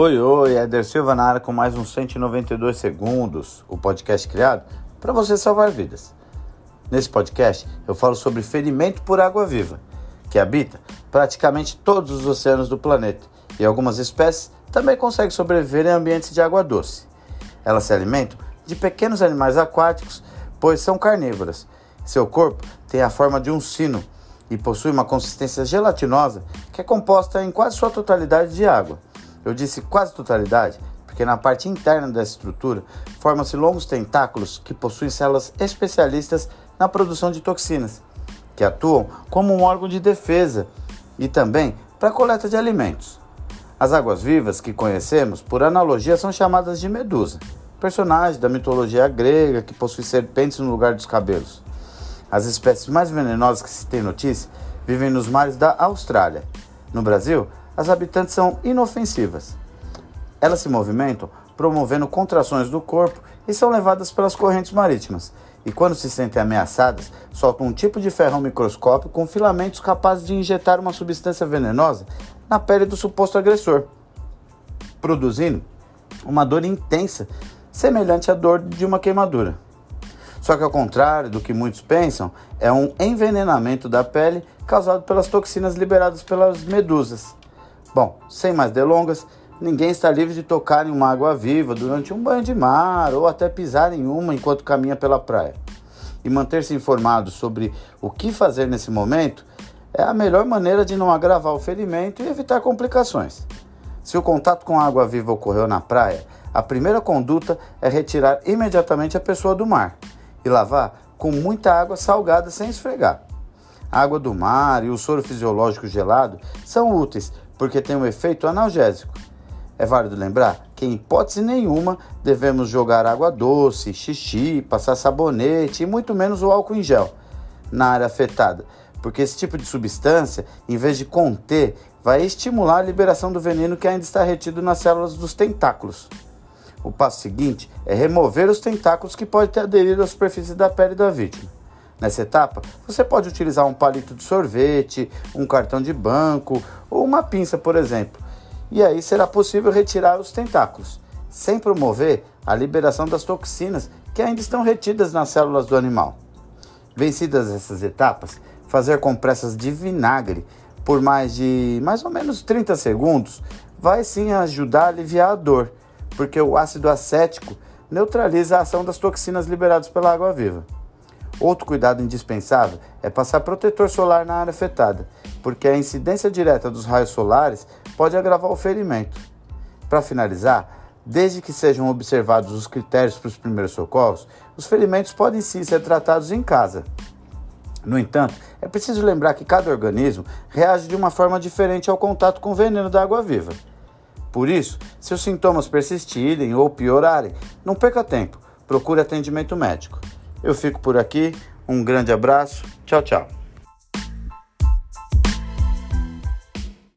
Oi, oi, Eder Silva na área com mais uns 192 segundos, o podcast criado para você salvar vidas. Nesse podcast eu falo sobre ferimento por água viva, que habita praticamente todos os oceanos do planeta e algumas espécies também conseguem sobreviver em ambientes de água doce. Elas se alimentam de pequenos animais aquáticos, pois são carnívoras. Seu corpo tem a forma de um sino e possui uma consistência gelatinosa que é composta em quase sua totalidade de água. Eu disse quase totalidade porque na parte interna dessa estrutura formam-se longos tentáculos que possuem células especialistas na produção de toxinas, que atuam como um órgão de defesa e também para a coleta de alimentos. As águas-vivas que conhecemos, por analogia, são chamadas de medusa, personagem da mitologia grega que possui serpentes no lugar dos cabelos. As espécies mais venenosas que se tem notícia vivem nos mares da Austrália. No Brasil, as habitantes são inofensivas. Elas se movimentam promovendo contrações do corpo e são levadas pelas correntes marítimas. E quando se sentem ameaçadas, soltam um tipo de ferrão microscópio com filamentos capazes de injetar uma substância venenosa na pele do suposto agressor, produzindo uma dor intensa, semelhante à dor de uma queimadura. Só que, ao contrário do que muitos pensam, é um envenenamento da pele causado pelas toxinas liberadas pelas medusas. Bom, sem mais delongas, ninguém está livre de tocar em uma água viva durante um banho de mar ou até pisar em uma enquanto caminha pela praia. E manter-se informado sobre o que fazer nesse momento é a melhor maneira de não agravar o ferimento e evitar complicações. Se o contato com a água viva ocorreu na praia, a primeira conduta é retirar imediatamente a pessoa do mar e lavar com muita água salgada sem esfregar. A água do mar e o soro fisiológico gelado são úteis porque têm um efeito analgésico. É válido lembrar que, em hipótese nenhuma, devemos jogar água doce, xixi, passar sabonete e muito menos o álcool em gel na área afetada, porque esse tipo de substância, em vez de conter, vai estimular a liberação do veneno que ainda está retido nas células dos tentáculos. O passo seguinte é remover os tentáculos que podem ter aderido à superfície da pele da vítima. Nessa etapa, você pode utilizar um palito de sorvete, um cartão de banco ou uma pinça, por exemplo. E aí será possível retirar os tentáculos, sem promover a liberação das toxinas que ainda estão retidas nas células do animal. Vencidas essas etapas, fazer compressas de vinagre por mais de mais ou menos 30 segundos vai sim ajudar a aliviar a dor, porque o ácido acético neutraliza a ação das toxinas liberadas pela água viva. Outro cuidado indispensável é passar protetor solar na área afetada, porque a incidência direta dos raios solares pode agravar o ferimento. Para finalizar, desde que sejam observados os critérios para os primeiros socorros, os ferimentos podem sim ser tratados em casa. No entanto, é preciso lembrar que cada organismo reage de uma forma diferente ao contato com o veneno da água viva. Por isso, se os sintomas persistirem ou piorarem, não perca tempo, procure atendimento médico. Eu fico por aqui, um grande abraço, tchau, tchau.